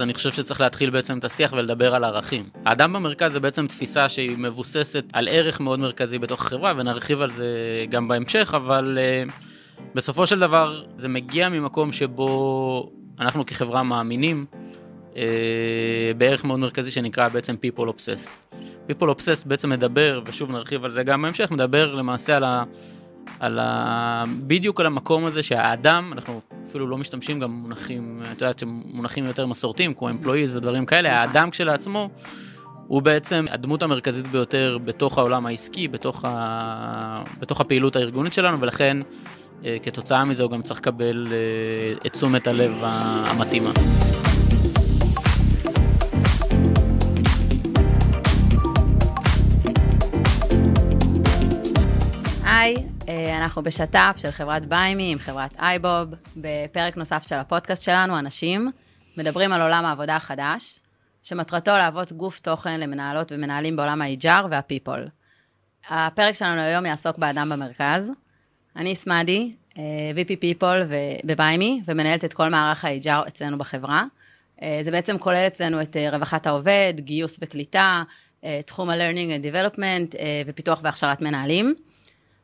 אני חושב שצריך להתחיל בעצם את השיח ולדבר על ערכים. האדם במרכז זה בעצם תפיסה שהיא מבוססת על ערך מאוד מרכזי בתוך החברה, ונרחיב על זה גם בהמשך, אבל uh, בסופו של דבר זה מגיע ממקום שבו אנחנו כחברה מאמינים uh, בערך מאוד מרכזי שנקרא בעצם people obsessed. people obsessed בעצם מדבר, ושוב נרחיב על זה גם בהמשך, מדבר למעשה על ה... על ה... בדיוק על המקום הזה שהאדם, אנחנו אפילו לא משתמשים גם מונחים, את יודעת, מונחים יותר מסורתיים, כמו אמפלואיז ודברים כאלה, האדם כשלעצמו הוא בעצם הדמות המרכזית ביותר בתוך העולם העסקי, בתוך, ה... בתוך הפעילות הארגונית שלנו, ולכן אה, כתוצאה מזה הוא גם צריך לקבל אה, את תשומת הלב המתאימה. אנחנו בשת"פ של חברת ביימי עם חברת אייבוב, בפרק נוסף של הפודקאסט שלנו, אנשים, מדברים על עולם העבודה החדש, שמטרתו להוות גוף תוכן למנהלות ומנהלים בעולם ה-HR וה-people. הפרק שלנו היום יעסוק באדם במרכז. אני סמדי, אה, VP People בביימי, ומנהלת את כל מערך ה-HR אצלנו בחברה. אה, זה בעצם כולל אצלנו את רווחת העובד, גיוס וקליטה, תחום ה-learning and development ופיתוח והכשרת מנהלים.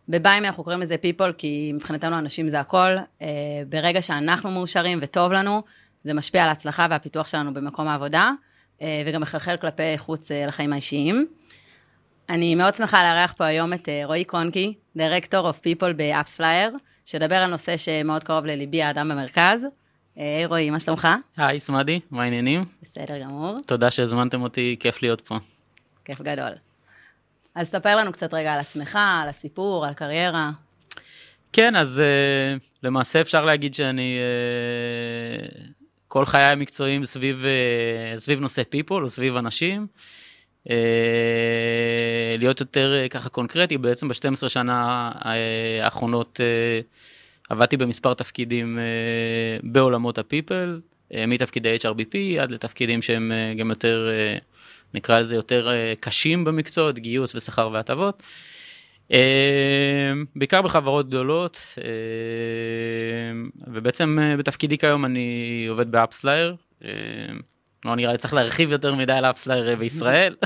בביימי אנחנו קוראים לזה people, כי מבחינתנו אנשים זה הכל. אה, ברגע שאנחנו מאושרים וטוב לנו, זה משפיע על ההצלחה והפיתוח שלנו במקום העבודה, אה, וגם מחלחל כלפי חוץ אה, לחיים האישיים. אני מאוד שמחה לארח פה היום את רועי קונקי, Director of People ב-Apps Flyer, שידבר על נושא שמאוד קרוב לליבי, האדם במרכז. היי רועי, מה שלומך? היי, סמדי, מה העניינים? בסדר גמור. תודה שהזמנתם אותי, כיף להיות פה. כיף גדול. אז ספר לנו קצת רגע על עצמך, על הסיפור, על הקריירה. כן, אז uh, למעשה אפשר להגיד שאני, uh, כל חיי המקצועיים סביב, uh, סביב נושא people סביב אנשים. Uh, להיות יותר uh, ככה קונקרטי, בעצם ב-12 שנה האחרונות uh, עבדתי במספר תפקידים uh, בעולמות ה-people, uh, מתפקידי HRBP עד לתפקידים שהם uh, גם יותר... Uh, נקרא לזה יותר אה, קשים במקצועות, גיוס ושכר והטבות. אה, בעיקר בחברות גדולות, אה, ובעצם בתפקידי כיום אני עובד ב AppsFlyer. לא נראה לי צריך להרחיב יותר מדי על AppsFlyer בישראל.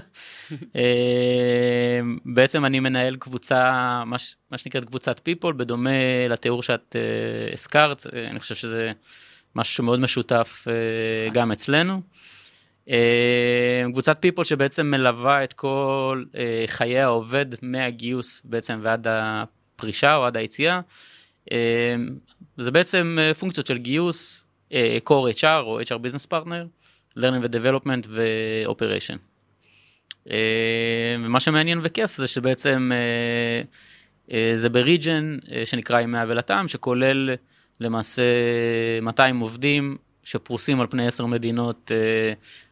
בעצם אני מנהל קבוצה, מה שנקראת קבוצת People, בדומה לתיאור שאת הזכרת, אני חושב שזה משהו שמאוד משותף גם אצלנו. אה, קבוצת פיפול שבעצם מלווה את כל אה, חיי העובד מהגיוס בעצם ועד הפרישה או עד היציאה. אה, זה בעצם פונקציות של גיוס, core HR או HR business partner, learning ו-development ו-operation. ומה שמעניין וכיף זה שבעצם זה בריג'ן שנקרא ימי אבלתם, שכולל למעשה 200 עובדים שפרוסים על פני עשר מדינות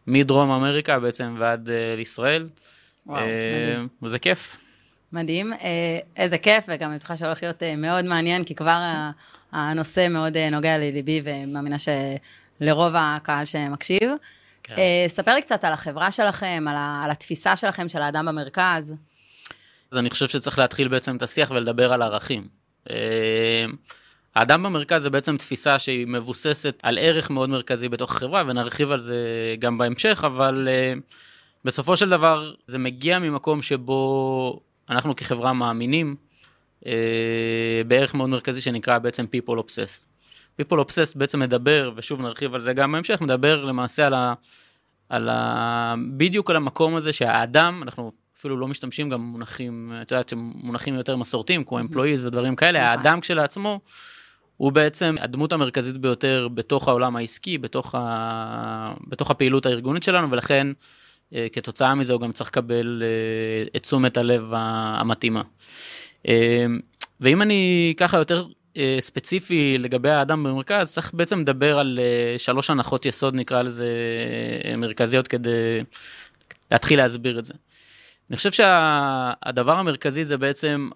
מדרום אמריקה בעצם ועד אה, לישראל. וואו, אה, מדהים. וזה כיף. מדהים, איזה כיף, וגם אני בטוחה שהולך להיות מאוד מעניין, כי כבר הנושא מאוד נוגע לליבי, ומאמינה שלרוב הקהל שמקשיב. כן. ספר לי קצת על החברה שלכם, על, על התפיסה שלכם של האדם במרכז. אז אני חושב שצריך להתחיל בעצם את השיח ולדבר על ערכים. האדם במרכז זה בעצם תפיסה שהיא מבוססת על ערך מאוד מרכזי בתוך החברה, ונרחיב על זה גם בהמשך, אבל uh, בסופו של דבר זה מגיע ממקום שבו אנחנו כחברה מאמינים uh, בערך מאוד מרכזי שנקרא בעצם people obsessed. people obsessed בעצם מדבר, ושוב נרחיב על זה גם בהמשך, מדבר למעשה על ה... על ה... בדיוק על המקום הזה שהאדם, אנחנו אפילו לא משתמשים גם מונחים, את יודעת, מונחים יותר מסורתיים, כמו אמפלואיז ודברים כאלה, האדם כשלעצמו הוא בעצם הדמות המרכזית ביותר בתוך העולם העסקי, בתוך, ה... בתוך הפעילות הארגונית שלנו, ולכן אה, כתוצאה מזה הוא גם צריך לקבל אה, את תשומת הלב המתאימה. אה, ואם אני ככה יותר ספציפי לגבי האדם במרכז, צריך בעצם לדבר על שלוש הנחות יסוד, נקרא לזה, מרכזיות כדי להתחיל להסביר את זה. אני חושב שהדבר המרכזי זה בעצם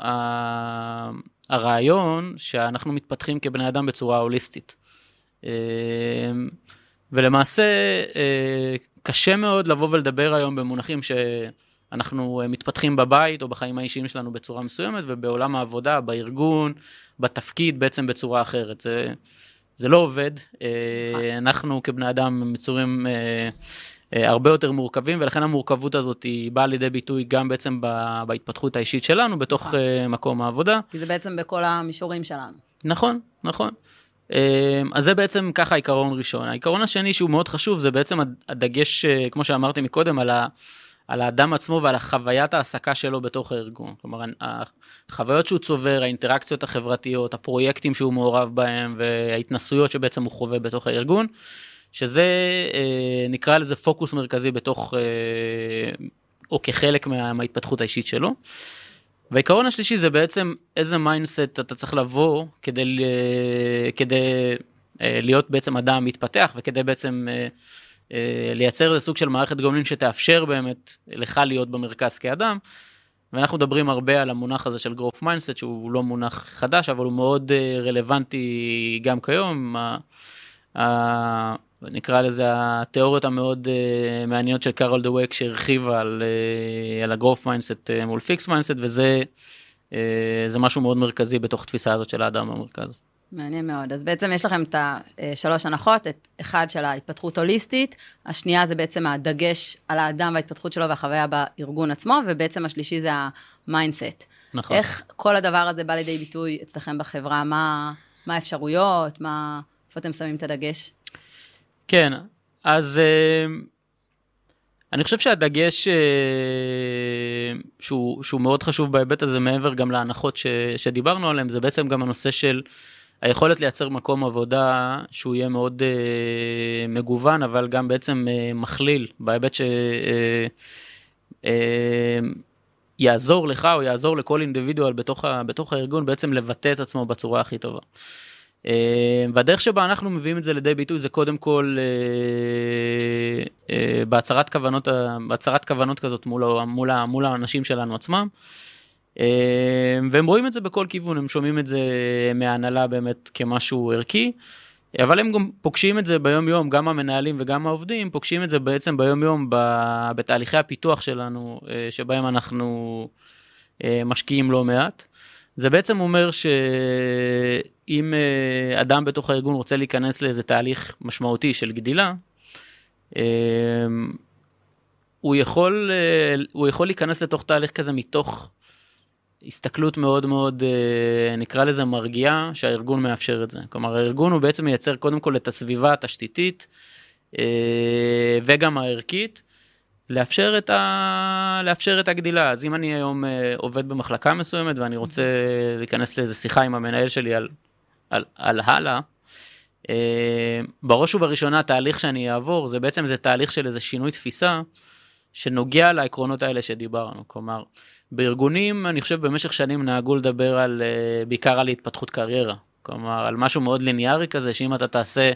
הרעיון שאנחנו מתפתחים כבני אדם בצורה הוליסטית. אה, ולמעשה אה, קשה מאוד לבוא ולדבר היום במונחים שאנחנו מתפתחים בבית או בחיים האישיים שלנו בצורה מסוימת ובעולם העבודה, בארגון, בתפקיד בעצם בצורה אחרת. זה זה לא עובד. אה, אנחנו כבני אדם מצורים אה, אה, הרבה יותר מורכבים, ולכן המורכבות הזאת היא באה לידי ביטוי גם בעצם בהתפתחות האישית שלנו בתוך נכון. אה, מקום העבודה. כי זה בעצם בכל המישורים שלנו. נכון, נכון. אה, אז זה בעצם ככה עיקרון ראשון. העיקרון השני שהוא מאוד חשוב זה בעצם הד- הדגש, אה, כמו שאמרתי מקודם, על, ה, על האדם עצמו ועל החוויית ההעסקה שלו בתוך הארגון. כלומר, החוויות שהוא צובר, האינטראקציות החברתיות, הפרויקטים שהוא מעורב בהם וההתנסויות שבעצם הוא חווה בתוך הארגון, שזה אה, נקרא לזה פוקוס מרכזי בתוך, אה, או כחלק מה, מההתפתחות האישית שלו. והעיקרון השלישי זה בעצם איזה mindset אתה צריך לבוא כדי, כדי אה, להיות בעצם אדם מתפתח וכדי בעצם לייצר איזה סוג של מערכת גומלין שתאפשר באמת לך להיות במרכז כאדם. ואנחנו מדברים הרבה על המונח הזה של growth mindset שהוא לא מונח חדש אבל הוא מאוד רלוונטי גם כיום. נקרא לזה התיאוריות המאוד uh, מעניינות של קארול דה וייק שהרחיבה על, uh, על ה-growth mindset uh, מול fixed mindset וזה uh, זה משהו מאוד מרכזי בתוך תפיסה הזאת של האדם במרכז. מעניין מאוד. אז בעצם יש לכם את השלוש הנחות, את אחד של ההתפתחות הוליסטית, השנייה זה בעצם הדגש על האדם וההתפתחות שלו והחוויה בארגון עצמו, ובעצם השלישי זה ה mindset. נכון. איך כל הדבר הזה בא לידי ביטוי אצלכם בחברה? מה, מה האפשרויות? מה, איפה אתם שמים את הדגש? כן, אז אה, אני חושב שהדגש אה, שהוא, שהוא מאוד חשוב בהיבט הזה מעבר גם להנחות ש, שדיברנו עליהן זה בעצם גם הנושא של היכולת לייצר מקום עבודה שהוא יהיה מאוד אה, מגוון אבל גם בעצם מכליל בהיבט ש... יעזור לך או יעזור לכל אינדיבידואל בתוך, בתוך הארגון בעצם לבטא את עצמו בצורה הכי טובה. אה, והדרך שבה אנחנו מביאים את זה לידי ביטוי זה קודם כל אה, אה, בהצהרת כוונות, בהצהרת כוונות כזאת מול, מול, מול האנשים שלנו עצמם. והם רואים את זה בכל כיוון, הם שומעים את זה מההנהלה באמת כמשהו ערכי, אבל הם גם פוגשים את זה ביום יום, גם המנהלים וגם העובדים פוגשים את זה בעצם ביום יום בתהליכי הפיתוח שלנו, שבהם אנחנו משקיעים לא מעט. זה בעצם אומר שאם אה, אדם בתוך הארגון רוצה להיכנס לאיזה תהליך משמעותי של גדילה, אה, הוא יכול, אה, הוא יכול להיכנס לתוך תהליך כזה מתוך הסתכלות מאוד מאוד, נקרא לזה מרגיעה, שהארגון מאפשר את זה. כלומר, הארגון הוא בעצם מייצר קודם כל את הסביבה התשתיתית וגם הערכית, לאפשר את, ה... לאפשר את הגדילה. אז אם אני היום אה, עובד במחלקה מסוימת ואני רוצה להיכנס לאיזה שיחה עם המנהל שלי על, על, על הלאה, אה, בראש ובראשונה התהליך שאני אעבור זה בעצם זה תהליך של איזה שינוי תפיסה שנוגע לעקרונות האלה שדיברנו. כלומר, בארגונים אני חושב במשך שנים נהגו לדבר על, אה, בעיקר על התפתחות קריירה. כלומר, על משהו מאוד ליניארי כזה, שאם אתה תעשה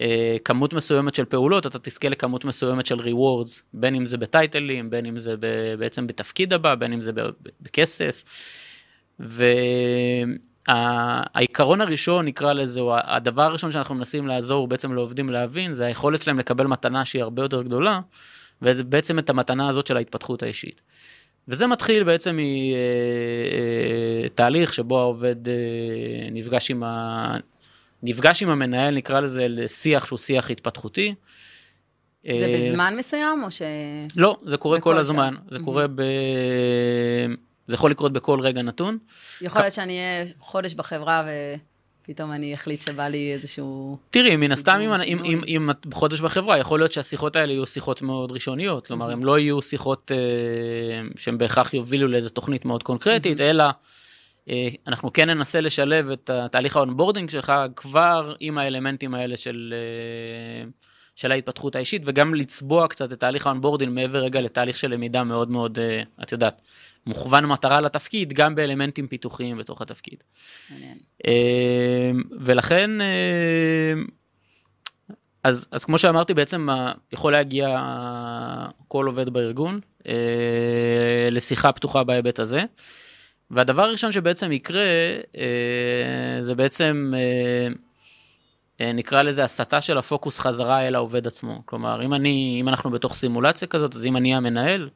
אה, כמות מסוימת של פעולות, אתה תזכה לכמות מסוימת של rewards, בין אם זה בטייטלים, בין אם זה בעצם בתפקיד הבא, בין אם זה בכסף. והעיקרון הראשון נקרא לזה, או הדבר הראשון שאנחנו מנסים לעזור בעצם לעובדים להבין, זה היכולת שלהם לקבל מתנה שהיא הרבה יותר גדולה, וזה בעצם את המתנה הזאת של ההתפתחות האישית. וזה מתחיל בעצם מתהליך שבו העובד אה, נפגש עם, ה... נפגש עם המנהל, נקרא לזה לשיח שהוא שיח התפתחותי. זה אה, בזמן מסוים, או ש... לא, זה קורה כל הזמן, שעה. זה Mhm. קורה ב... זה יכול לקרות בכל רגע נתון. יכול להיות שאני אהיה חודש בחברה ופתאום אני אחליט שבא לי איזשהו... תראי, מן הסתם אם, שינוי. אם, אם, אם את בחודש בחברה, יכול להיות שהשיחות האלה יהיו שיחות מאוד ראשוניות, כלומר, הם לא יהיו שיחות אה, שהן בהכרח יובילו לאיזו תוכנית מאוד קונקרטית, אלא אה, אנחנו כן ננסה לשלב את תהליך ה onboarding שלך כבר עם האלמנטים האלה של, אה, של ההתפתחות האישית, וגם לצבוע קצת את תהליך ה onboarding מעבר רגע לתהליך של למידה מאוד מאוד, אה, את יודעת, מוכוון מטרה לתפקיד, גם באלמנטים פיתוחיים בתוך התפקיד. מעניין. אה, ולכן, אה, אז, אז כמו שאמרתי, בעצם יכול להגיע כל עובד בארגון אה, לשיחה פתוחה בהיבט הזה. והדבר הראשון שבעצם יקרה, אה, זה בעצם, אה, אה, נקרא לזה הסטה של הפוקוס חזרה אל העובד עצמו. כלומר, אם, אני, אם אנחנו בתוך סימולציה כזאת, אז אם אני המנהל,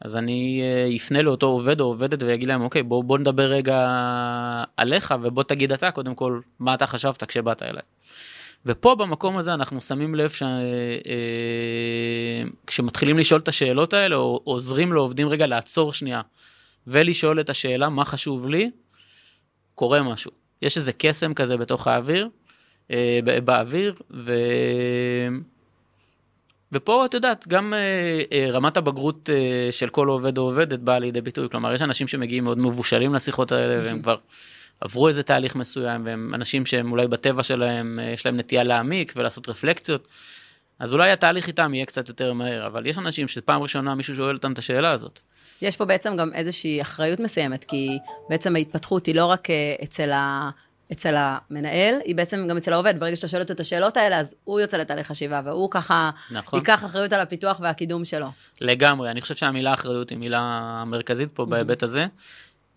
אז אני אפנה לאותו עובד או עובדת ואגיד להם, אוקיי, בוא, בוא נדבר רגע עליך ובוא תגיד אתה קודם כל מה אתה חשבת כשבאת אליי. ופה במקום הזה אנחנו שמים לב שכשמתחילים לשאול את השאלות האלה, או עוזרים לעובדים רגע לעצור שנייה ולשאול את השאלה מה חשוב לי, קורה משהו. יש איזה קסם כזה בתוך האוויר, אה, באוויר, ו... ופה את יודעת, גם אה, אה, רמת הבגרות אה, של כל עובד או עובדת באה לידי ביטוי, כלומר יש אנשים שמגיעים מאוד מבושלים לשיחות האלה והם כבר עברו איזה תהליך מסוים והם אנשים שהם אולי בטבע שלהם, אה, יש להם נטייה להעמיק ולעשות רפלקציות, אז אולי התהליך איתם יהיה קצת יותר מהר, אבל יש אנשים שפעם ראשונה מישהו שואל אותם את השאלה הזאת. יש פה בעצם גם איזושהי אחריות מסוימת, כי בעצם ההתפתחות היא לא רק אה, אצל ה... אצל המנהל, היא בעצם גם אצל העובד. ברגע שאתה שואל אותו את השאלות האלה, אז הוא יוצא לתהליך חשיבה, והוא ככה נכון. ייקח אחריות על הפיתוח והקידום שלו. לגמרי, אני חושב שהמילה אחריות היא מילה מרכזית פה mm-hmm. בהיבט הזה.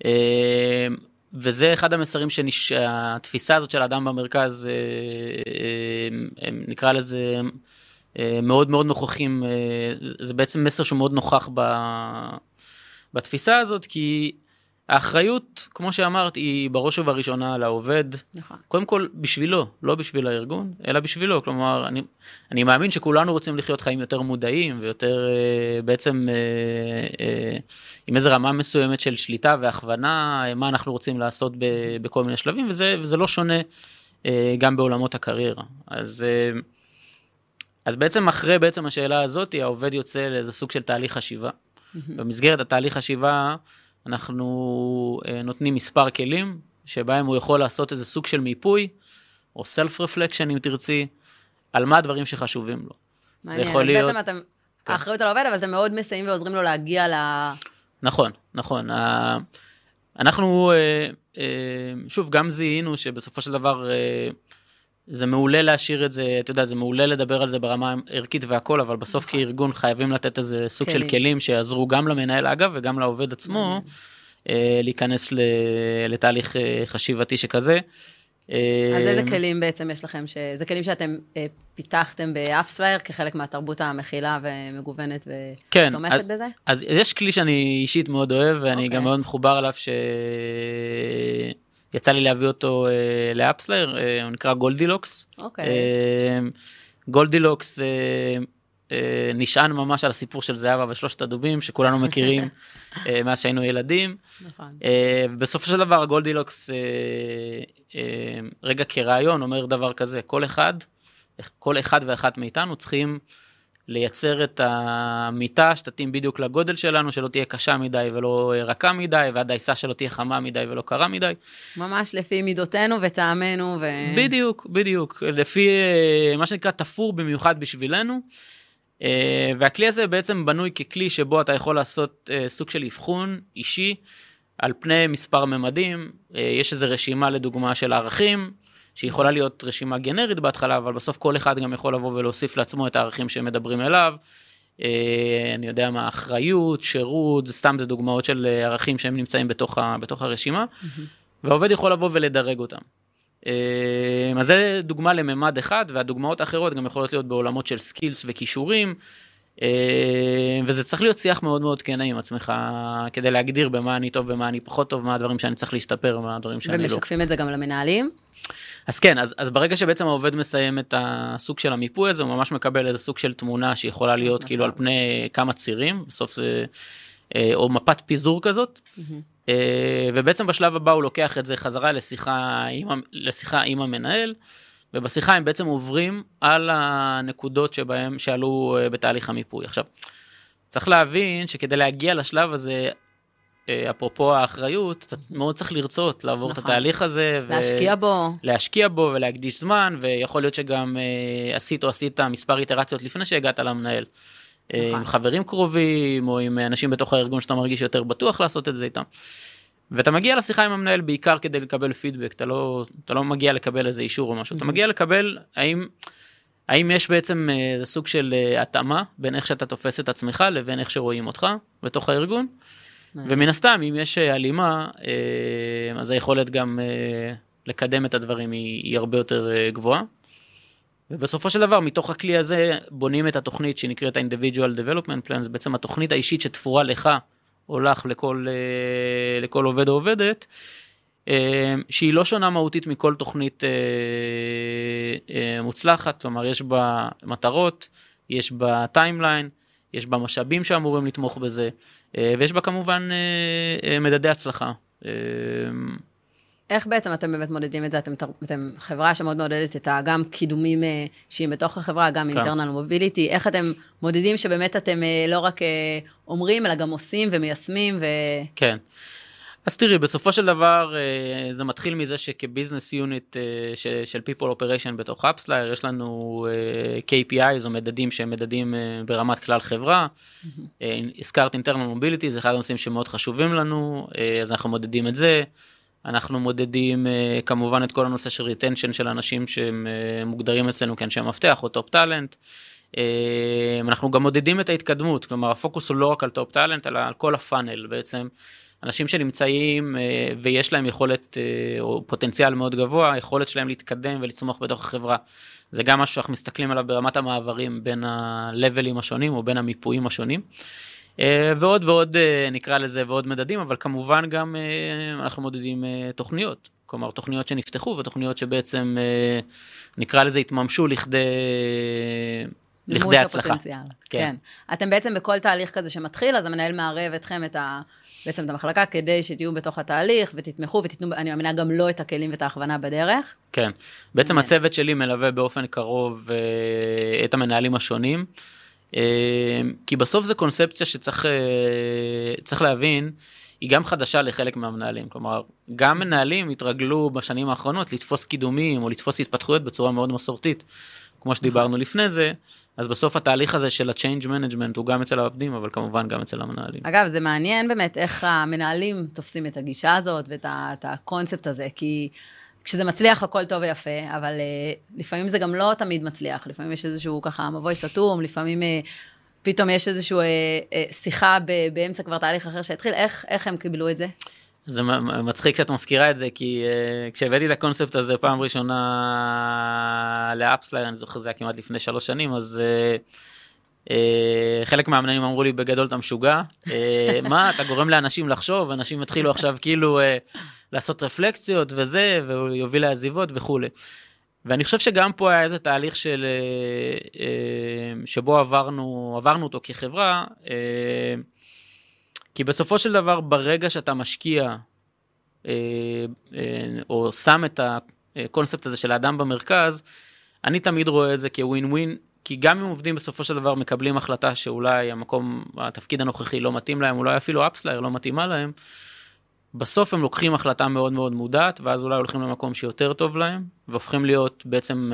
אה, וזה אחד המסרים שהתפיסה הזאת של האדם במרכז, אה, נקרא לזה מאוד מאוד נוכחים, זה בעצם מסר שהוא מאוד נוכח בתפיסה הזאת, כי האחריות, כמו שאמרת, היא בראש ובראשונה על העובד. נכון. קודם כל בשבילו, לא בשביל הארגון, אלא בשבילו. כלומר, אני, אני מאמין שכולנו רוצים לחיות חיים יותר מודעים ויותר אה, בעצם אה, אה, עם איזו רמה מסוימת של שליטה והכוונה, אה, מה אנחנו רוצים לעשות ב, בכל מיני שלבים, וזה, וזה לא שונה אה, גם בעולמות הקריירה. אז... אה, אז בעצם אחרי בעצם השאלה הזאת, העובד יוצא לאיזה סוג של תהליך חשיבה. במסגרת התהליך חשיבה, אנחנו uh, נותנים מספר כלים, שבהם הוא יכול לעשות איזה סוג של מיפוי, או סלף רפלקשן אם תרצי, על מה הדברים שחשובים לו. מעניין, זה יכול אז להיות... בעצם אתם, כן. האחריות על העובד, אבל אתם מאוד מסייעים ועוזרים לו להגיע ל... נכון, נכון. אנחנו, אה, אה, שוב, גם זיהינו שבסופו של דבר זה מעולה להשאיר את זה, אתה יודע, זה מעולה לדבר על זה ברמה ערכית והכל, אבל בסוף נכון. כארגון חייבים לתת איזה סוג כלים. של כלים שיעזרו גם למנהל אגב וגם לעובד עצמו אה, להיכנס לתהליך אה, חשיבתי שכזה. אז איזה אה, כלים בעצם יש לכם, זה כלים שאתם פיתחתם ב AppsFlyer כחלק מהתרבות המכילה ומגוונת ותומכת כן, אז, בזה? אז יש כלי שאני אישית מאוד אוהב ואני okay. גם אוקיי. מאוד מחובר אליו, ש... יצא לי להביא אותו אה, ל AppsFlyer, אה, הוא נקרא Goldilocks. אוקיי. אה, Goldilocks אה, אה, נשען ממש על הסיפור של זהבה ושלושת הדובים שכולנו מכירים אה, מאז שהיינו ילדים. נכון. אה, בסופו של דבר Goldilocks אה, אה, רגע כרעיון אומר דבר כזה, כל אחד, כל אחד ואחת מאיתנו צריכים לייצר את המיטה שתתאים בדיוק לגודל שלנו, שלא תהיה קשה מדי ולא רכה מדי, והדייסה שלא תהיה חמה מדי ולא קרה מדי. ממש לפי מידותינו וטעמנו. ו... בדיוק, בדיוק. לפי אה, מה שנקרא תפור במיוחד בשבילנו. אה, והכלי הזה בעצם בנוי ככלי שבו אתה יכול לעשות אה, סוג של אבחון אישי על פני מספר ממדים. יש איזו רשימה לדוגמה של ערכים. שיכולה להיות רשימה גנרית בהתחלה, אבל בסוף כל אחד גם יכול לבוא ולהוסיף לעצמו את הערכים שמדברים אליו. אה, אני יודע מה, אחריות, שירות, סתם זה דוגמאות של אה, ערכים שהם נמצאים בתוך, ה, בתוך הרשימה, mm-hmm. והעובד יכול לבוא ולדרג אותם. אה, אז זה דוגמה לממד אחד, והדוגמאות האחרות גם יכולות להיות בעולמות של סקילס וכישורים, וזה צריך להיות שיח מאוד מאוד כן עם עצמך, כדי להגדיר במה אני טוב, במה אני פחות טוב, מה הדברים שאני צריך להשתפר, מה הדברים שאני לא. ומשקפים את זה גם למנהלים? אז כן, אז, אז ברגע שבעצם העובד מסיים את הסוג של המיפוי הזה, הוא ממש מקבל איזה סוג של תמונה שיכולה להיות כאילו על פני כמה צירים, בסוף זה, אה, או מפת פיזור כזאת, אה, ובעצם בשלב הבא הוא לוקח את זה חזרה לשיחה עם, לשיחה עם המנהל, ובשיחה הם בעצם עוברים על הנקודות שבהם שעלו אה, בתהליך המיפוי. עכשיו, צריך להבין שכדי להגיע לשלב הזה, אפרופו האחריות, אתה מאוד צריך לרצות לעבור נכון. את התהליך הזה. להשקיע ו... בו. להשקיע בו ולהקדיש זמן, ויכול להיות שגם אה, עשית או עשית מספר איטרציות לפני שהגעת למנהל. אה, נכון. עם חברים קרובים, או עם אנשים בתוך הארגון שאתה מרגיש יותר בטוח לעשות את זה איתם. ואתה מגיע לשיחה עם המנהל בעיקר כדי לקבל פידבק, אתה לא, אתה לא מגיע לקבל איזה אישור או משהו, mm-hmm. אתה מגיע לקבל האם, האם יש בעצם איזה סוג של התאמה בין איך שאתה תופס את עצמך לבין איך שרואים אותך בתוך הארגון. ומן הסתם, אם יש אה, הלימה, אה, אז היכולת גם אה, לקדם את הדברים היא, היא הרבה יותר גבוהה. ובסופו של דבר, מתוך הכלי הזה בונים את התוכנית שנקראת ה-individual development plan, זה בעצם התוכנית האישית שתפורה לך או לך לכל, לכל עובד או עובדת, שהיא לא שונה מהותית מכל תוכנית מוצלחת, כלומר יש בה מטרות, יש בה timeline, יש בה משאבים שאמורים לתמוך בזה, ויש בה כמובן מדדי הצלחה. איך בעצם אתם באמת מודדים את זה? אתם, אתם חברה שמאוד מעודדת את גם קידומים אישיים בתוך החברה, גם internal mobility. איך אתם מודדים שבאמת אתם לא רק אומרים, אלא גם עושים ומיישמים? ו... כן. אז תראי, בסופו של דבר זה מתחיל מזה שכ business unit של people operation בתוך AppsFlyer, יש לנו KPI, זו מדדים שהם מדדים ברמת כלל חברה. הזכרת internal mobility, זה אחד הנושאים שמאוד חשובים לנו, אז אנחנו מודדים את זה. אנחנו מודדים כמובן את כל הנושא של retention של אנשים שהם מוגדרים אצלנו כאנשי מפתח או top talent. אנחנו גם מודדים את ההתקדמות, כלומר הפוקוס הוא לא רק על top talent, אלא על כל ה funnel בעצם. אנשים שנמצאים uh, ויש להם יכולת uh, או פוטנציאל מאוד גבוה, היכולת שלהם להתקדם ולצמוח בתוך החברה. זה גם משהו שאנחנו מסתכלים עליו ברמת המעברים בין הלבלים השונים או בין המיפויים השונים. אה, ועוד ועוד אה, נקרא לזה ועוד מדדים, אבל כמובן גם אה, אנחנו מודדים תוכניות, כלומר תוכניות שנפתחו ותוכניות שבעצם נקרא לזה התממשו לכדי... לכדי הצלחה. הפוטנציאל. כן. כן. אתם בעצם בכל תהליך כזה שמתחיל, אז המנהל מערב אתכם את ה... בעצם את המחלקה, כדי שתהיו בתוך התהליך ותתמכו ותיתנו, אני מאמינה, גם לו את הכלים ואת ההכוונה בדרך. כן. בעצם כן. הצוות שלי מלווה באופן קרוב את המנהלים השונים. אה, כי בסוף זה קונספציה שצריך אה, להבין, היא גם חדשה לחלק מהמנהלים. כלומר, גם מנהלים התרגלו בשנים האחרונות לתפוס קידומים או לתפוס התפתחויות בצורה מאוד מסורתית, כמו שדיברנו לפני זה. אז בסוף התהליך הזה של ה-change management הוא גם אצל העובדים, אבל כמובן גם אצל המנהלים. אגב, זה מעניין באמת איך המנהלים תופסים את הגישה הזאת ואת הקונספט הזה, כי כשזה מצליח הכל טוב ויפה, אבל uh, לפעמים זה גם לא תמיד מצליח, לפעמים יש איזשהו ככה מבוי סתום, לפעמים uh, פתאום יש איזושהי uh, uh, שיחה ב- באמצע כבר תהליך אחר שהתחיל, איך, איך הם קיבלו את זה? זה מצחיק שאת מזכירה את זה, כי uh, כשהבאתי את הקונספט הזה פעם ראשונה לאפסלייר, אני זוכר זה היה כמעט לפני שלוש שנים, אז... Uh, Uh, חלק מהמנהלים אמרו לי בגדול אתה משוגע, uh, מה אתה גורם לאנשים לחשוב, אנשים יתחילו עכשיו כאילו uh, לעשות רפלקציות וזה, והוא יוביל לעזיבות וכולי. ואני חושב שגם פה היה איזה תהליך של, אה, אה, שבו עברנו, עברנו אותו כחברה, אה, כי בסופו של דבר ברגע שאתה משקיע או שם את הקונספט הזה של האדם במרכז, אני תמיד רואה את זה כווין ווין, כי גם אם עובדים בסופו של דבר מקבלים החלטה שאולי המקום, התפקיד הנוכחי לא מתאים להם, אולי אפילו AppsFlyer לא מתאימה להם, בסוף הם לוקחים החלטה מאוד מאוד מודעת, ואז אולי הולכים למקום שיותר טוב להם, והופכים להיות בעצם,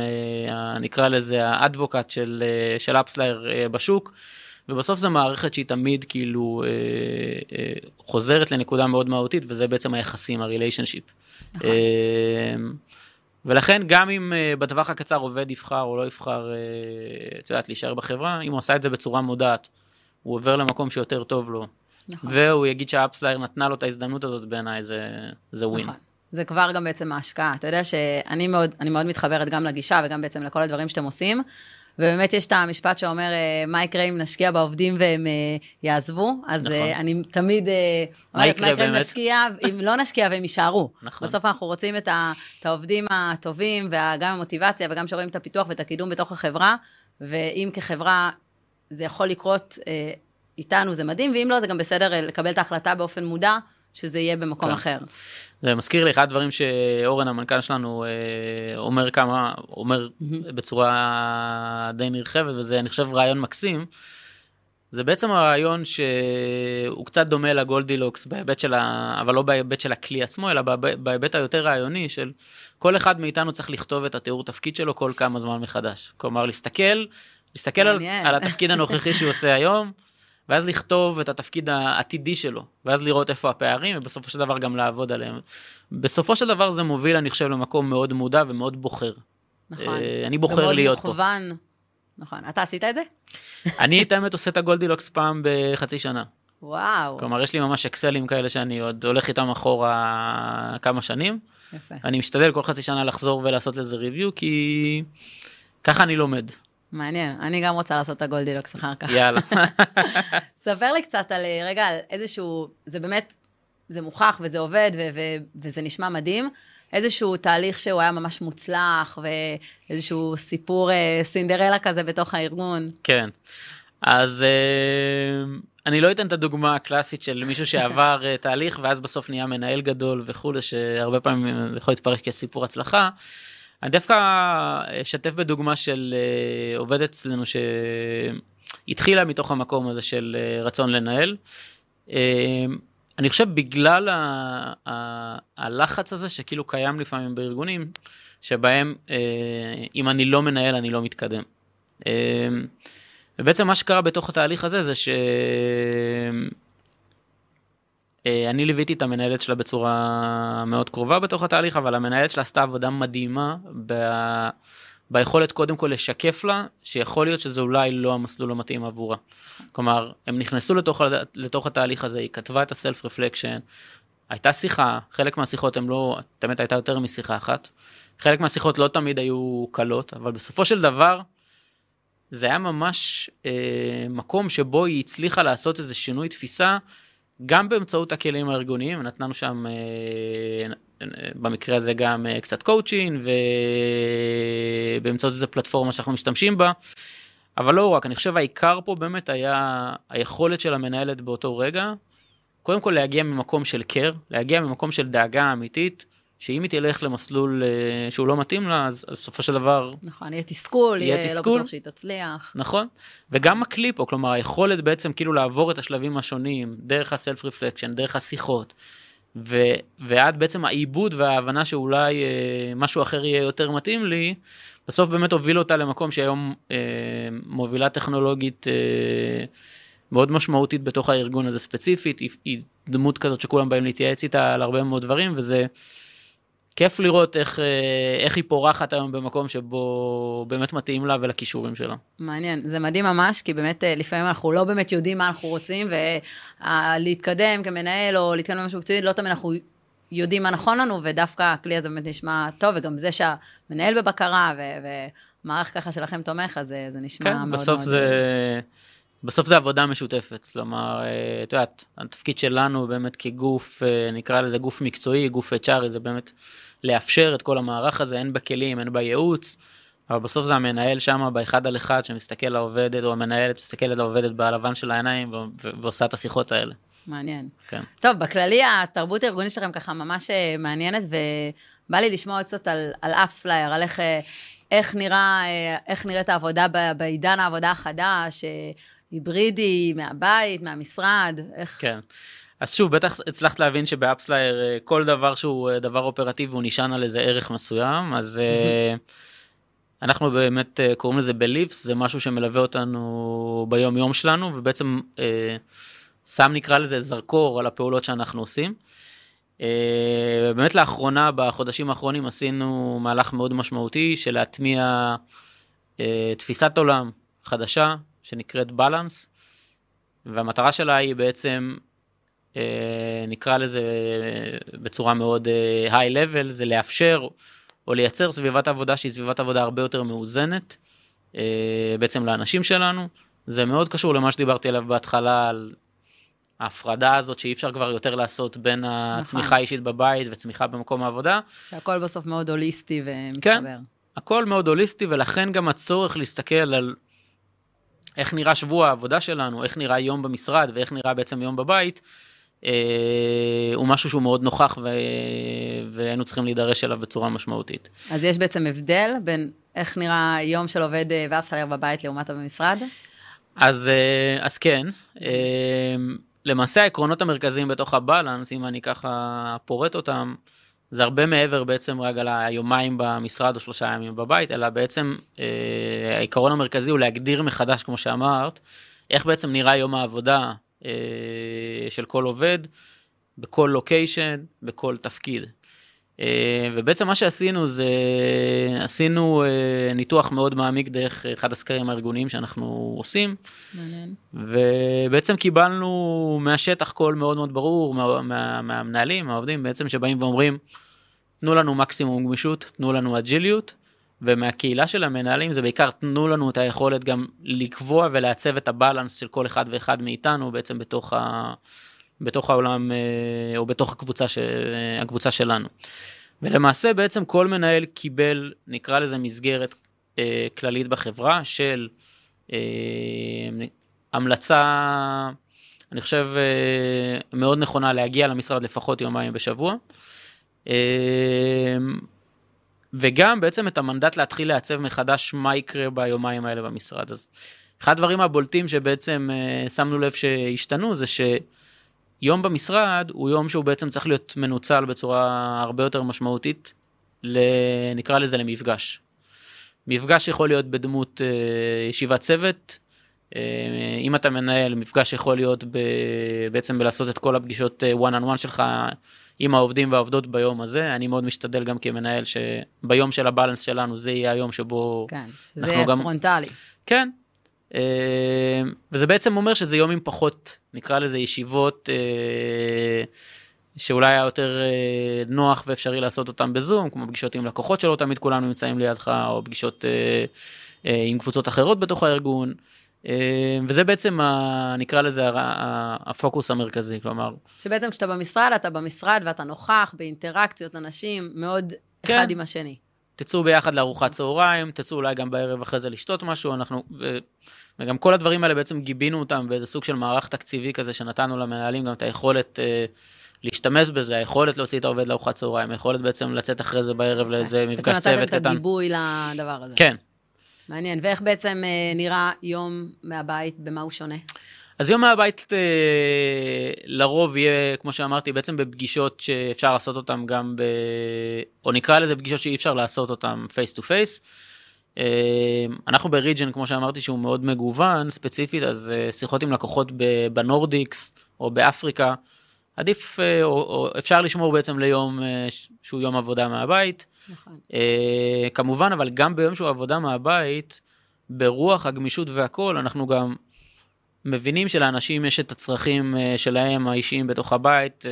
אה, נקרא לזה, ה advocate של, אה, של AppsFlyer אה, בשוק, ובסוף זו מערכת שהיא תמיד כאילו חוזרת לנקודה מאוד מהותית, וזה בעצם היחסים, ה relationship. נכון. ולכן גם אם בטווח הקצר עובד יבחר או לא יבחר, את יודעת, להישאר בחברה, אם הוא עשה את זה בצורה מודעת, הוא עובר למקום שיותר טוב לו, נכון. והוא יגיד שה AppsFlyer נתנה לו את ההזדמנות הזאת בעיניי, זה, זה win. נכון. זה כבר גם בעצם ההשקעה. אתה יודע שאני מאוד, מאוד מתחברת גם לגישה וגם בעצם לכל הדברים שאתם עושים. ובאמת יש את המשפט שאומר, אה, מה יקרה אם נשקיע בעובדים והם אה, יעזבו? אז נכון. אה, אני תמיד אומרת, מה יקרה אם נשקיע, אם לא נשקיע והם יישארו? נכון. בסוף אנחנו רוצים את, ה, את העובדים הטובים, וגם המוטיבציה, וגם שרואים את הפיתוח ואת הקידום בתוך החברה, ואם כחברה זה יכול לקרות איתנו זה מדהים, ואם לא, זה גם בסדר לקבל את ההחלטה באופן מודע, שזה יהיה במקום כן. אחר. זה מזכיר לי אחד הדברים שאורן המנכ"ל שלנו אה, אומר כמה, אומר mm-hmm. בצורה די נרחבת, וזה אני חושב רעיון מקסים. זה בעצם הרעיון שהוא קצת דומה לגולדילוקס בהיבט של ה... אבל לא בהיבט של הכלי עצמו, אלא בהיבט היותר רעיוני של כל אחד מאיתנו צריך לכתוב את התיאור תפקיד שלו כל כמה זמן מחדש. כלומר, להסתכל, להסתכל על, על התפקיד הנוכחי שהוא עושה היום, ואז לכתוב את התפקיד העתידי שלו, ואז לראות איפה הפערים, ובסופו של דבר גם לעבוד עליהם. בסופו של דבר זה מוביל, אני חושב, למקום מאוד מודע ומאוד בוחר. נכון. אה, אני בוחר להיות מכוון. פה. ומאוד מכוון. נכון. אתה עשית את זה? אני, את האמת, עושה את הגולדילוקס פעם בחצי שנה. וואו. כלומר, יש לי ממש אקסלים כאלה שאני עוד הולך איתם אחורה כמה שנים. יפה. אני משתדל כל חצי שנה לחזור ולעשות לזה ריוויו, כי... ככה אני לומד. מעניין, אני גם רוצה לעשות את הגולדילוקס אחר כך. יאללה. ספר לי קצת על, אה, רגע, על איזשהו, זה באמת, זה מוכח וזה עובד ו- ו- וזה נשמע מדהים. איזשהו תהליך שהוא היה ממש מוצלח, ואיזשהו סיפור אה, סינדרלה כזה בתוך הארגון. כן. אז אה, אני לא אתן את הדוגמה הקלאסית של מישהו שעבר אה, תהליך ואז בסוף נהיה מנהל גדול וכולי, שהרבה פעמים זה יכול להתפרש כסיפור הצלחה. אני דווקא אשתף בדוגמה של אה, עובדת אצלנו שהתחילה מתוך המקום הזה של אה, רצון לנהל. אה, אני חושב בגלל הלחץ הזה שכאילו קיים לפעמים בארגונים, שבהם אה, אם אני לא מנהל אני לא מתקדם. אה, ובעצם מה שקרה בתוך התהליך הזה זה שאני ליוויתי את המנהלת שלה בצורה מאוד קרובה בתוך התהליך, אבל המנהלת שלה עשתה עבודה מדהימה ב... ביכולת קודם כל לשקף לה שיכול להיות שזה אולי לא המסלול המתאים עבורה. כלומר, הם נכנסו לתוך, לתוך התהליך הזה, היא כתבה את הסלף רפלקשן, הייתה שיחה, חלק מהשיחות הם לא, באמת הייתה יותר משיחה אחת, חלק מהשיחות לא תמיד היו קלות, אבל בסופו של דבר, זה היה ממש אה, מקום שבו היא הצליחה לעשות איזה שינוי תפיסה, גם באמצעות הכלים הארגוניים, נתנו שם אה, במקרה הזה גם אה, קצת קואוצ'ין ובאמצעות איזה פלטפורמה שאנחנו משתמשים בה. אבל לא רק, אני חושב העיקר פה באמת היה היכולת של המנהלת באותו רגע, קודם כל להגיע ממקום של קר, להגיע ממקום של דאגה אמיתית, שאם היא תלך למסלול אה, שהוא לא מתאים לה, אז בסופו של דבר... נכון, יהיה תסכול, יהיה יהיה לא תסכול. בטוח שהיא תצליח. נכון, וגם הכלי פה, כלומר היכולת בעצם כאילו לעבור את השלבים השונים, דרך הסלף רפלקשן, דרך השיחות, ו, ועד בעצם העיבוד וההבנה שאולי אה, משהו אחר יהיה יותר מתאים לי, בסוף באמת הוביל אותה למקום שהיום אה, מובילה טכנולוגית אה, מאוד משמעותית בתוך הארגון הזה ספציפית, היא, היא דמות כזאת שכולם באים להתייעץ איתה על הרבה מאוד דברים, וזה כיף לראות איך, אה, איך היא פורחת היום במקום שבו באמת מתאים לה ולכישורים שלה. מעניין, זה מדהים ממש, כי באמת אה, לפעמים אנחנו לא באמת יודעים מה אנחנו רוצים, ולהתקדם כמנהל או להתקדם במשהו מקצועי, לא תמיד אנחנו יודעים מה נכון לנו, ודווקא הכלי הזה באמת נשמע טוב, וגם זה שהמנהל בבקרה, ו- ומערך ככה שלכם תומך, אז אה, זה נשמע כן, מאוד בסוף מאוד... בסוף זה עבודה משותפת, כלומר, אה, את יודעת, התפקיד שלנו באמת כגוף, אה, נקרא לזה גוף מקצועי, גוף HRי, זה באמת לאפשר את כל המערך הזה, הן בכלים, הן בייעוץ, אבל בסוף זה המנהל שם באחד על אחד שמסתכל על העובדת, או המנהלת מסתכלת על העובדת בלבן של העיניים ועושה את השיחות האלה. מעניין. כן. טוב, בכללי התרבות הארגונית שלכם ככה ממש אה, מעניינת, ובא לי לשמוע קצת על, על AppsFlyer, על איך, איך, נראה, אה, איך נראית העבודה בעידן העבודה החדש, היברידי, מהבית, מהמשרד, איך... כן. אז שוב, בטח הצלחת להבין שב AppsFlyer אה, כל דבר שהוא אה, דבר אופרטיבי הוא נשען על איזה ערך מסוים, אז אה, אנחנו באמת קוראים לזה beliefs, זה משהו שמלווה אותנו ביום יום שלנו, ובעצם שם נקרא לזה זרקור על הפעולות שאנחנו עושים. באמת לאחרונה, בחודשים האחרונים עשינו מהלך מאוד משמעותי של להטמיע תפיסת עולם חדשה שנקראת בלנס, והמטרה שלה היא בעצם אה, נקרא לזה בצורה מאוד היי uh, level, זה לאפשר או לייצר סביבת עבודה שהיא סביבת עבודה הרבה יותר מאוזנת uh, בעצם לאנשים שלנו. זה מאוד קשור למה שדיברתי עליו בהתחלה, על ההפרדה הזאת שאי אפשר כבר יותר לעשות בין הצמיחה האישית בבית וצמיחה במקום העבודה. שהכל בסוף מאוד הוליסטי ומתחבר. כן, הכל מאוד הוליסטי ולכן גם הצורך להסתכל על איך נראה שבוע העבודה שלנו, איך נראה יום במשרד ואיך נראה בעצם יום בבית, אה, הוא משהו שהוא מאוד נוכח ו... והיינו צריכים להידרש אליו בצורה משמעותית. אז יש בעצם הבדל בין איך נראה יום של עובד אה, ואפסלייר בבית לעומת במשרד? אז, אה, אז כן, אה, למעשה העקרונות המרכזיים בתוך הבלנס, אם אני ככה פורט אותם, זה הרבה מעבר בעצם רגע ליומיים במשרד או שלושה ימים בבית, אלא בעצם אה, העיקרון המרכזי הוא להגדיר מחדש, כמו שאמרת, איך בעצם נראה יום העבודה אה, של כל עובד, בכל לוקיישן, בכל תפקיד. אה, ובעצם מה שעשינו זה, עשינו אה, ניתוח מאוד מעמיק דרך אחד הסקרים הארגוניים שאנחנו עושים. מעניין. ובעצם קיבלנו מהשטח קול מאוד מאוד ברור, מה, מה, מהמנהלים, מהעובדים, בעצם שבאים ואומרים, תנו לנו מקסימום גמישות, תנו לנו אג'יליות, ומהקהילה של המנהלים זה בעיקר תנו לנו את היכולת גם לקבוע ולעצב את הבלנס של כל אחד ואחד מאיתנו בעצם בתוך, ה, בתוך העולם אה, או בתוך הקבוצה, ש, הקבוצה שלנו. ולמעשה בעצם כל מנהל קיבל, נקרא לזה מסגרת אה, כללית בחברה של אה, המלצה, אני חושב, אה, מאוד נכונה להגיע למשרד לפחות יומיים בשבוע. אה, וגם בעצם את המנדט להתחיל לעצב מחדש מה יקרה ביומיים האלה במשרד. אז אחד הדברים הבולטים שבעצם אה, שמנו לב שהשתנו זה שיום במשרד הוא יום שהוא בעצם צריך להיות מנוצל בצורה הרבה יותר משמעותית, נקרא לזה למפגש. מפגש יכול להיות בדמות אה, ישיבת צוות, אה, אם אתה מנהל, מפגש יכול להיות בעצם בלעשות את כל הפגישות one on one שלך עם העובדים והעובדות ביום הזה. אני מאוד משתדל גם כמנהל שביום של הבאלנס שלנו זה יהיה היום שבו... כן, שזה יהיה גם... פרונטלי. כן. אה, וזה בעצם אומר שזה יום עם פחות, נקרא לזה ישיבות, אה, שאולי היה יותר אה, נוח ואפשרי לעשות אותם בזום, כמו פגישות עם לקוחות שלא תמיד כולנו נמצאים לידך, או פגישות עם קבוצות אחרות בתוך הארגון. אה, וזה בעצם, ה, נקרא לזה, הפוקוס המרכזי, כלומר... שבעצם כשאתה במשרד, אתה במשרד ואתה נוכח באינטראקציות אנשים מאוד כן. אחד עם השני. תצאו ביחד לארוחת צהריים, תצאו אולי גם בערב אחרי זה לשתות משהו, אנחנו... ו... וגם כל הדברים האלה בעצם גיבינו אותם באיזה סוג של מערך תקציבי כזה, שנתנו למנהלים גם את היכולת אה, להשתמש בזה, היכולת להוציא את העובד לארוחת צהריים, היכולת בעצם לצאת אחרי זה בערב לאיזה מפגש צוות קטן. בעצם נתתם את הגיבוי לדבר הזה. כן, מעניין. ואיך בעצם אה, נראה יום מהבית, במה הוא שונה? אז יום מהבית אה, לרוב יהיה, כמו שאמרתי, בעצם בפגישות שאפשר לעשות אותן גם ב... או נקרא לזה פגישות שאי אפשר לעשות אותן face to face. אנחנו ב region, כמו שאמרתי, שהוא מאוד מגוון ספציפית, אז אה, שיחות עם לקוחות בנורדיקס או באפריקה, עדיף, או, או אפשר לשמור בעצם ליום שהוא יום עבודה מהבית. נכון. Uh, כמובן, אבל גם ביום שהוא עבודה מהבית, ברוח הגמישות והכול, אנחנו גם מבינים שלאנשים יש את הצרכים שלהם האישיים בתוך הבית,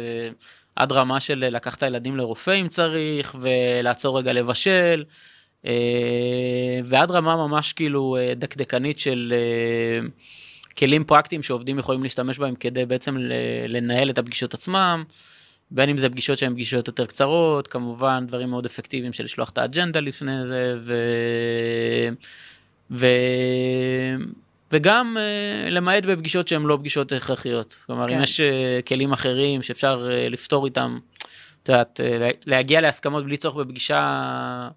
עד רמה של לקחת את הילדים לרופא אם צריך, ולעצור רגע לבשל, ועד רמה ממש כאילו דקדקנית של... כלים פרקטיים שעובדים יכולים להשתמש בהם כדי בעצם לנהל את הפגישות עצמם. בין אם זה פגישות שהן פגישות יותר קצרות, כמובן דברים מאוד אפקטיביים של לשלוח את האג'נדה לפני זה, ו... ו... וגם uh, למעט בפגישות שהן לא פגישות הכרחיות. כלומר, כן. אם יש uh, כלים אחרים שאפשר uh, לפתור איתם, את יודעת, להגיע להסכמות בלי צורך בפגישה,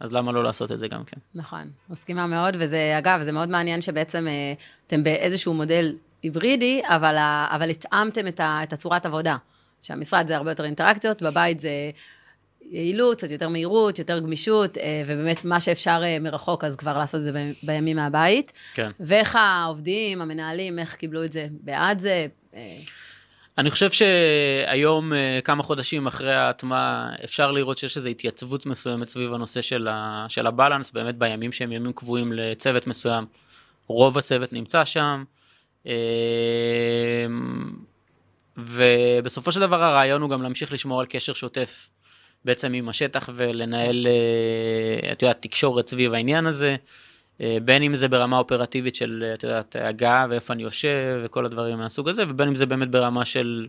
אז למה לא לעשות את זה גם כן? נכון, מסכימה מאוד, וזה, אגב, זה מאוד מעניין שבעצם uh, אתם באיזשהו מודל היברידי, אבל, אבל התאמתם את, ה, את הצורת עבודה. שהמשרד זה הרבה יותר אינטראקציות, בבית זה יעילות, קצת יותר מהירות, יותר גמישות, אה, ובאמת מה שאפשר אה, מרחוק, אז כבר לעשות את זה בימים מהבית. כן. ואיך העובדים, המנהלים, איך קיבלו את זה בעד זה? אה, אני חושב שהיום, כמה חודשים אחרי ההטמעה, אפשר לראות שיש איזו התייצבות מסוימת סביב הנושא של, ה, של הבלנס, באמת בימים שהם ימים קבועים לצוות מסוים, רוב הצוות נמצא שם. ובסופו של דבר הרעיון הוא גם להמשיך לשמור על קשר שוטף בעצם עם השטח ולנהל, אה, את יודעת, תקשורת סביב העניין הזה, אה, בין אם זה ברמה אופרטיבית של, את יודעת, הגעה ואיפה אני יושב וכל הדברים מהסוג הזה, ובין אם זה באמת ברמה של,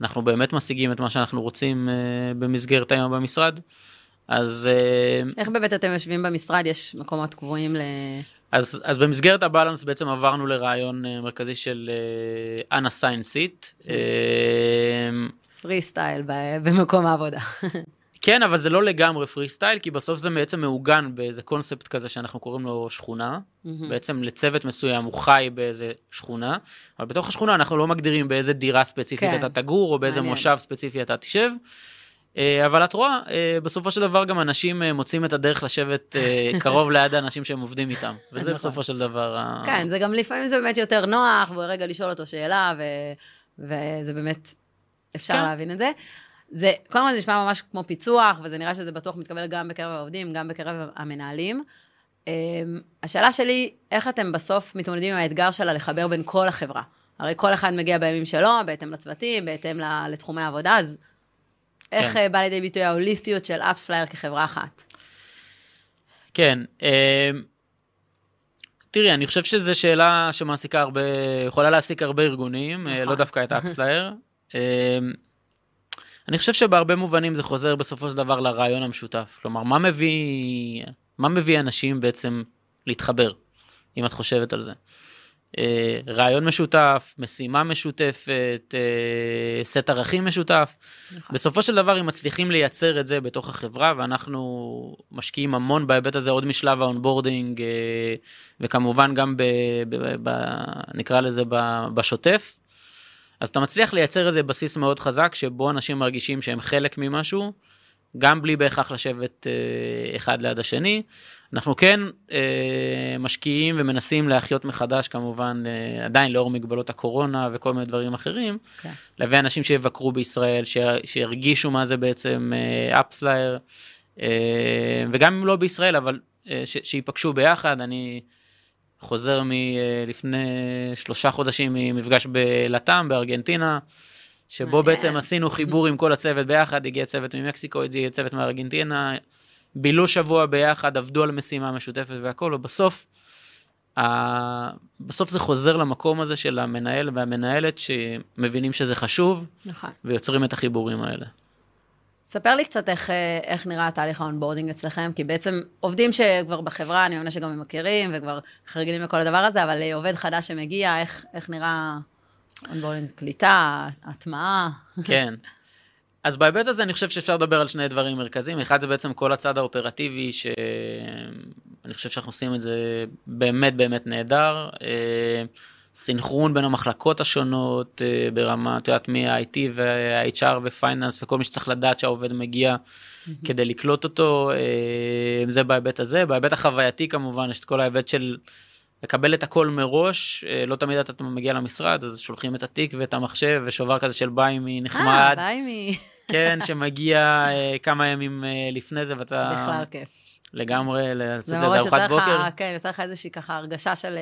אנחנו באמת משיגים את מה שאנחנו רוצים אה, במסגרת היום במשרד. אז... איך באמת אתם יושבים במשרד? יש מקומות קבועים ל... אז, אז במסגרת הבאלנס בעצם עברנו לרעיון מרכזי של unassigned seat. פרי סטייל במקום העבודה. כן, אבל זה לא לגמרי פרי סטייל, כי בסוף זה בעצם מעוגן באיזה קונספט כזה שאנחנו קוראים לו שכונה. Mm-hmm. בעצם לצוות מסוים הוא חי באיזה שכונה, אבל בתוך השכונה אנחנו לא מגדירים באיזה דירה ספציפית כן. אתה תגור, או באיזה מעניין. מושב ספציפי אתה תשב. אה, אבל את רואה, אה, בסופו של דבר גם אנשים אה, מוצאים את הדרך לשבת קרוב ליד האנשים שהם עובדים איתם, וזה נכון. בסופו של דבר... כן, זה גם לפעמים זה באמת יותר נוח, ורגע לשאול אותו שאלה. וזה באמת, אפשר כן. להבין את זה. זה, קודם כל זה נשמע ממש כמו פיצוח, וזה נראה שזה בטוח מתקבל גם בקרב העובדים, גם בקרב המנהלים. השאלה שלי, איך אתם בסוף מתמודדים עם האתגר שלה לחבר בין כל החברה? הרי כל אחד מגיע בימים שלו, בהתאם לצוותים, בהתאם לתחומי העבודה, אז איך כן. אה, בא לידי ביטוי ההוליסטיות של אפספלייר כחברה אחת? כן. אה, תראי, אני חושב שזו שאלה שמעסיקה הרבה, יכולה להעסיק הרבה ארגונים, נכון. לא דווקא את אפסלייר. אני חושב שבהרבה מובנים זה חוזר בסופו של דבר לרעיון המשותף. כלומר, מה מביא, מה מביא אנשים בעצם להתחבר, אם את חושבת על זה? אה, רעיון משותף, משימה משותפת, אה, סט ערכים משותף. נכון. בסופו של דבר, אם מצליחים לייצר את זה בתוך החברה, ואנחנו משקיעים המון בהיבט הזה עוד משלב ה onboarding, אה, וכמובן גם, ב, ב, ב, נקרא לזה, ב, בשוטף, אז אתה מצליח לייצר איזה בסיס מאוד חזק, שבו אנשים מרגישים שהם חלק ממשהו, גם בלי בהכרח לשבת אה, אחד ליד השני. אנחנו כן אה, משקיעים ומנסים להחיות מחדש, כמובן, אה, עדיין לאור מגבלות הקורונה וכל מיני דברים אחרים, okay. כן. להביא אנשים שיבקרו בישראל, ש, שירגישו מה זה בעצם אפסלייר, אה, אה, וגם אם לא בישראל, אבל אה, ש, שיפגשו ביחד. אני חוזר מלפני שלושה חודשים ממפגש בלטאם, בארגנטינה. שבו בעצם עשינו חיבור עם כל הצוות ביחד, הגיע צוות ממקסיקו, הגיע צוות מארגנטינה, בילו שבוע ביחד, עבדו על משימה משותפת והכל, ובסוף, ה... בסוף זה חוזר למקום הזה של המנהל והמנהלת שמבינים שזה חשוב, נכון. ויוצרים את החיבורים האלה. ספר לי קצת איך, איך נראה התהליך ה onboarding אצלכם, כי בעצם עובדים שכבר בחברה, אני מאמינה שגם הם מכירים וכבר רגילים לכל הדבר הזה, אבל עובד חדש שמגיע, איך, איך נראה Onboarding קליטה, הטמעה. כן. אז בהיבט הזה אני חושב שאפשר לדבר על שני דברים מרכזיים. אחד זה בעצם כל הצד האופרטיבי, שאני חושב שאנחנו עושים את זה באמת באמת נהדר. סינכרון בין המחלקות השונות אה, ברמה, את יודעת, מ-IT וה-HR ו Finance וכל מי שצריך לדעת שהעובד מגיע. כדי לקלוט אותו, אה, זה בהיבט הזה. בהיבט החווייתי כמובן, יש את כל ההיבט של לקבל את הכל מראש, אה, לא תמיד אתה מגיע למשרד, אז שולחים את התיק ואת המחשב ושובר כזה של ביימי נחמד. אה, ביימי. כן, שמגיע כמה ימים לפני זה ואתה... בכלל כיף. לגמרי, לצאת לאיזה ארוחת בוקר. כן, יוצא לך איזושהי ככה הרגשה של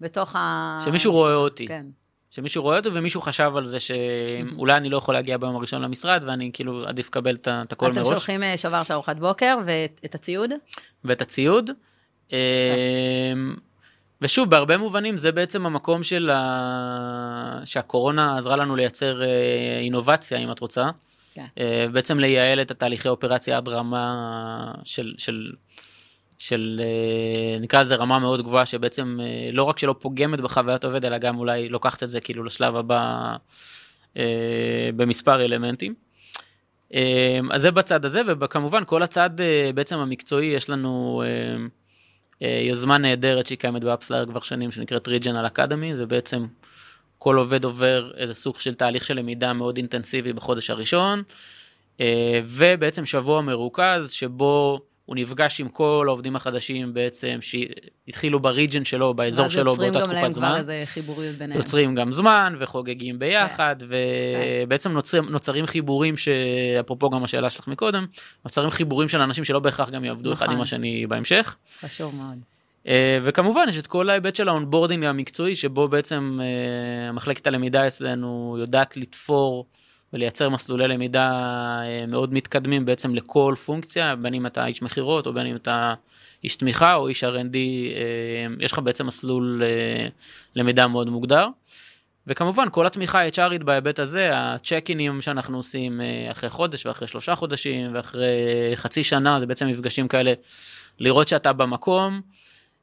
בתוך ה... שמישהו רואה אותי. כן. שמישהו רואה אותו ומישהו חשב על זה שאולי אני לא יכול להגיע ביום הראשון למשרד ואני כאילו עדיף לקבל את הכל מראש. אז אתם שולחים שובר של ארוחת בוקר ואת הציוד? ואת הציוד. ושוב, בהרבה מובנים זה בעצם המקום של ה... שהקורונה עזרה לנו לייצר אה, אינובציה, אם את רוצה. כן. אה, בעצם לייעל את התהליכי אופרציה עד רמה של, של, של אה, נקרא לזה רמה מאוד גבוהה, שבעצם לא רק שלא פוגמת בחוויית עובד, אלא גם אולי לוקחת את זה כאילו לשלב הבא במספר אלמנטים. אז זה בצד הזה, וכמובן כל הצד בעצם המקצועי, יש לנו... אה, יוזמה נהדרת שהיא קיימת באפסלר כבר שנים, שנקראת ריג'נל אקדמי, זה בעצם כל עובד עובר איזה סוג של תהליך של למידה מאוד אינטנסיבי בחודש הראשון, אה, ובעצם שבוע מרוכז שבו הוא נפגש עם כל העובדים החדשים בעצם, שהתחילו בריג'ן שלו, באזור שלו באותה תקופת זמן. ואז יוצרים גם להם כבר איזה חיבוריות ביניהם. יוצרים גם זמן וחוגגים ביחד, כן. ובעצם נוצרים, נוצרים חיבורים, שאפרופו גם השאלה שלך מקודם, נוצרים חיבורים של אנשים שלא בהכרח גם יעבדו נכון. אחד עם השני בהמשך. חשוב מאוד. אה, וכמובן יש את כל ההיבט של ה Onboarding המקצועי, שבו בעצם אה, מחלקת הלמידה אצלנו יודעת לתפור ולייצר מסלולי למידה אה, מאוד מתקדמים בעצם לכל פונקציה, בין אם אתה איש מכירות או בין אם אתה איש תמיכה או איש R&D, אה, יש לך בעצם מסלול אה, למידה מאוד מוגדר. וכמובן כל התמיכה ה-HRית בהיבט הזה, הצ'ק-אינים שאנחנו עושים אחרי חודש ואחרי שלושה חודשים ואחרי חצי שנה, זה בעצם מפגשים כאלה, לראות שאתה במקום.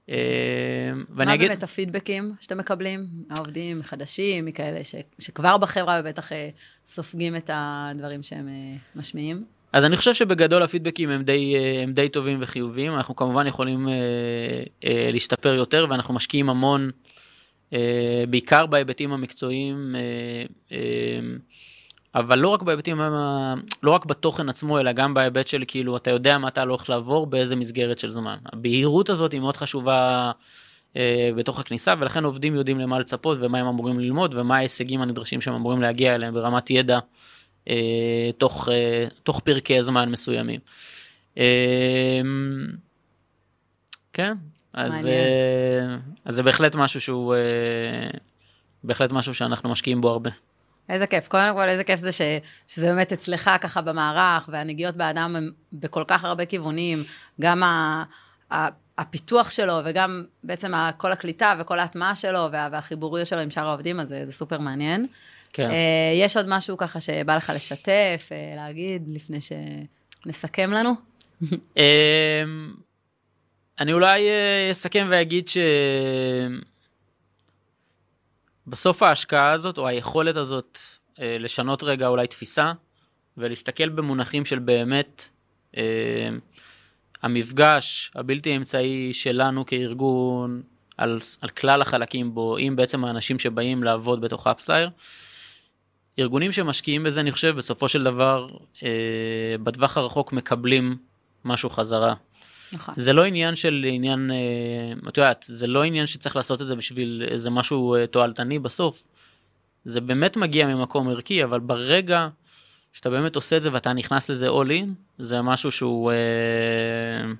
אה, מה אגיד... באמת הפידבקים שאתם מקבלים? העובדים חדשים, מכאלה ש... שכבר בחברה ובטח אה, סופגים את הדברים שהם אה, משמיעים? אז אני חושב שבגדול הפידבקים הם די, הם די טובים וחיוביים, אנחנו כמובן יכולים אה, אה, להשתפר יותר ואנחנו משקיעים המון, אה, בעיקר בהיבטים המקצועיים. אה, אה, אבל לא רק בהיבטים, לא רק בתוכן עצמו, אלא גם בהיבט של כאילו, אתה יודע מה אתה הולך לעבור, באיזה מסגרת של זמן. הבהירות הזאת היא מאוד חשובה אה, בתוך הכניסה, ולכן עובדים יודעים למה לצפות ומה הם אמורים ללמוד, ומה ההישגים הנדרשים שהם אמורים להגיע אליהם ברמת ידע אה, תוך, אה, תוך פרקי זמן מסוימים. אה, כן, אז, אה, אז זה בהחלט משהו שהוא, אה, בהחלט משהו שאנחנו משקיעים בו הרבה. איזה כיף. קודם כל, איזה כיף זה ש, שזה באמת אצלך ככה במערך, והנגיעות באדם הם בכל כך הרבה כיוונים, גם ה... הפיתוח שלו, וגם בעצם כל הקליטה וכל ההטמעה שלו, והחיבוריות שלו עם שאר העובדים, אז זה, זה סופר מעניין. כן. יש עוד משהו ככה שבא לך לשתף, להגיד, לפני שנסכם לנו? אני אולי אסכם ואגיד ש... בסוף ההשקעה הזאת, או היכולת הזאת, אה, לשנות רגע אולי תפיסה, ולהסתכל במונחים של באמת אה, המפגש הבלתי אמצעי שלנו כארגון, על, על כלל החלקים בו, עם בעצם האנשים שבאים לעבוד בתוך אפסלייר. ארגונים שמשקיעים בזה, אני חושב, בסופו של דבר, אה, בטווח הרחוק מקבלים משהו חזרה. נכון. זה לא עניין של עניין, אה, את יודעת, זה לא עניין שצריך לעשות את זה בשביל איזה משהו אה, תועלתני בסוף. זה באמת מגיע ממקום ערכי, אבל ברגע שאתה באמת עושה את זה ואתה נכנס לזה all in, זה משהו שהוא אה,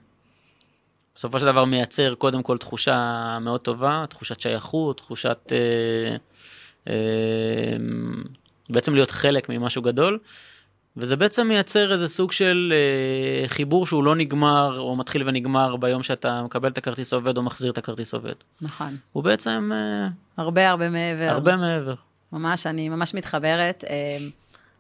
בסופו של דבר מייצר קודם כל תחושה מאוד טובה, תחושת שייכות, תחושת... אה, אה, בעצם להיות חלק ממשהו גדול. וזה בעצם מייצר איזה סוג של אה, חיבור שהוא לא נגמר או מתחיל ונגמר ביום שאתה מקבל את הכרטיס עובד או מחזיר את הכרטיס עובד. נכון. הוא בעצם... אה, הרבה הרבה מעבר. הרבה מעבר. ממש, אני ממש מתחברת. אה,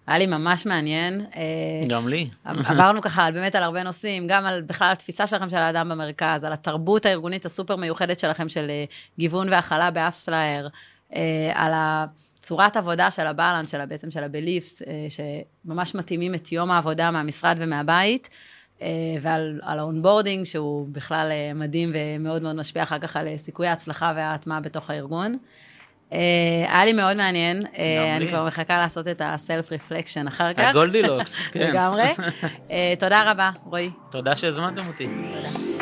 היה לי ממש מעניין. אה, גם לי. עברנו ככה באמת על הרבה נושאים, גם על בכלל התפיסה שלכם של האדם במרכז, על התרבות הארגונית הסופר מיוחדת שלכם של אה, גיוון והכלה ב AppsFlyer, אה, על ה... צורת עבודה של ה balance, של בעצם של הבליפס, אה, שממש מתאימים את יום העבודה מהמשרד ומהבית, אה, ועל ה Onboarding, שהוא בכלל אה, מדהים ומאוד מאוד משפיע אחר כך על סיכויי ההצלחה וההטמעה בתוך הארגון. היה לי מאוד מעניין, אני כבר מחכה לעשות את ה self reflection אחר כך. ה Goldilocks, כן. לגמרי. תודה רבה, רועי. תודה שהזמנתם אותי. תודה.